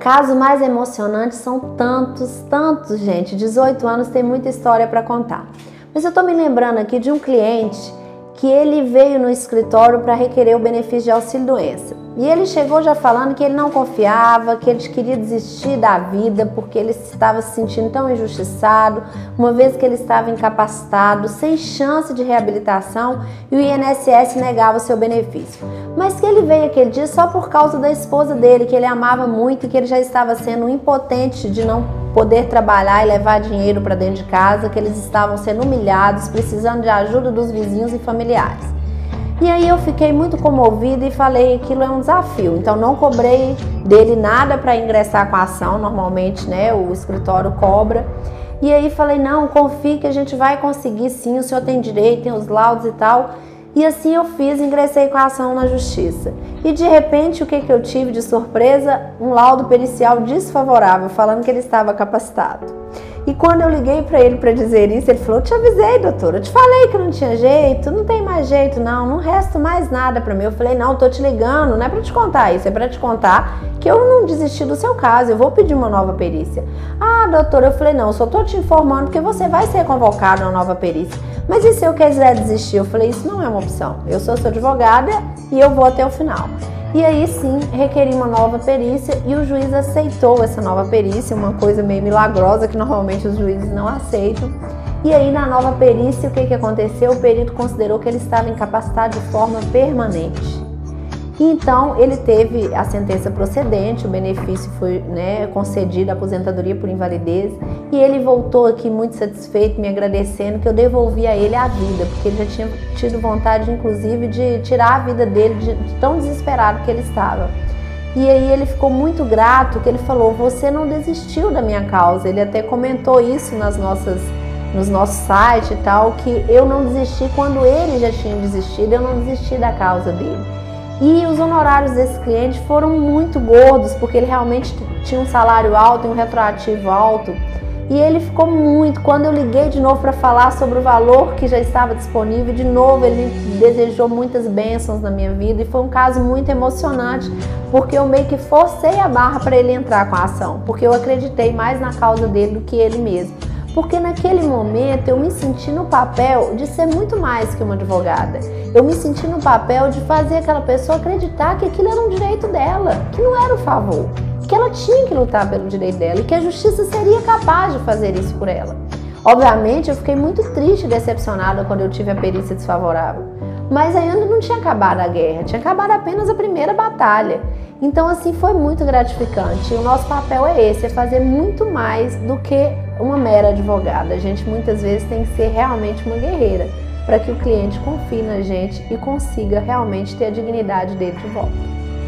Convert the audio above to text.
Caso mais emocionante são tantos, tantos, gente. 18 anos tem muita história para contar. Mas eu tô me lembrando aqui de um cliente que ele veio no escritório para requerer o benefício de auxílio doença. E ele chegou já falando que ele não confiava, que ele queria desistir da vida porque ele estava se sentindo tão injustiçado, uma vez que ele estava incapacitado, sem chance de reabilitação e o INSS negava seu benefício. Mas que ele veio aquele dia só por causa da esposa dele, que ele amava muito e que ele já estava sendo impotente de não poder trabalhar e levar dinheiro para dentro de casa, que eles estavam sendo humilhados, precisando de ajuda dos vizinhos e familiares. E aí eu fiquei muito comovida e falei aquilo é um desafio. Então não cobrei dele nada para ingressar com a ação, normalmente, né, o escritório cobra. E aí falei: "Não, confie que a gente vai conseguir sim, o senhor tem direito, tem os laudos e tal". E assim eu fiz, ingressei com a ação na justiça. E de repente, o que, que eu tive de surpresa? Um laudo pericial desfavorável, falando que ele estava capacitado. E quando eu liguei para ele para dizer isso, ele falou: "Te avisei, doutora, eu te falei que não tinha jeito, não tem mais jeito não, não resta mais nada para mim". Eu falei: "Não, tô te ligando, não é para te contar isso, é para te contar que eu não desisti do seu caso, eu vou pedir uma nova perícia". "Ah, doutora", eu falei: "Não, só tô te informando que você vai ser convocado a uma nova perícia". "Mas e se eu quiser desistir?". Eu falei: "Isso não é uma opção. Eu sou sua advogada e eu vou até o final". E aí sim, requeri uma nova perícia e o juiz aceitou essa nova perícia, uma coisa meio milagrosa que normalmente os juízes não aceitam. E aí na nova perícia, o que, que aconteceu? O perito considerou que ele estava incapacitado de forma permanente. Então, ele teve a sentença procedente, o benefício foi né, concedido, a aposentadoria por invalidez, e ele voltou aqui muito satisfeito, me agradecendo que eu devolvi a ele a vida, porque ele já tinha tido vontade, inclusive, de tirar a vida dele de, de tão desesperado que ele estava. E aí ele ficou muito grato, que ele falou: "Você não desistiu da minha causa". Ele até comentou isso nas nossas nos nossos sites e tal, que eu não desisti quando ele já tinha desistido, eu não desisti da causa dele. E os honorários desse cliente foram muito gordos, porque ele realmente tinha um salário alto e um retroativo alto. E ele ficou muito. Quando eu liguei de novo para falar sobre o valor que já estava disponível, de novo ele desejou muitas bênçãos na minha vida e foi um caso muito emocionante, porque eu meio que forcei a barra para ele entrar com a ação, porque eu acreditei mais na causa dele do que ele mesmo porque naquele momento eu me senti no papel de ser muito mais que uma advogada. Eu me senti no papel de fazer aquela pessoa acreditar que aquilo era um direito dela, que não era um favor, que ela tinha que lutar pelo direito dela e que a justiça seria capaz de fazer isso por ela. Obviamente, eu fiquei muito triste e decepcionada quando eu tive a perícia desfavorável. Mas ainda não tinha acabado a guerra, tinha acabado apenas a primeira batalha. Então, assim, foi muito gratificante. E o nosso papel é esse: é fazer muito mais do que uma mera advogada. A gente muitas vezes tem que ser realmente uma guerreira para que o cliente confie na gente e consiga realmente ter a dignidade dele de volta.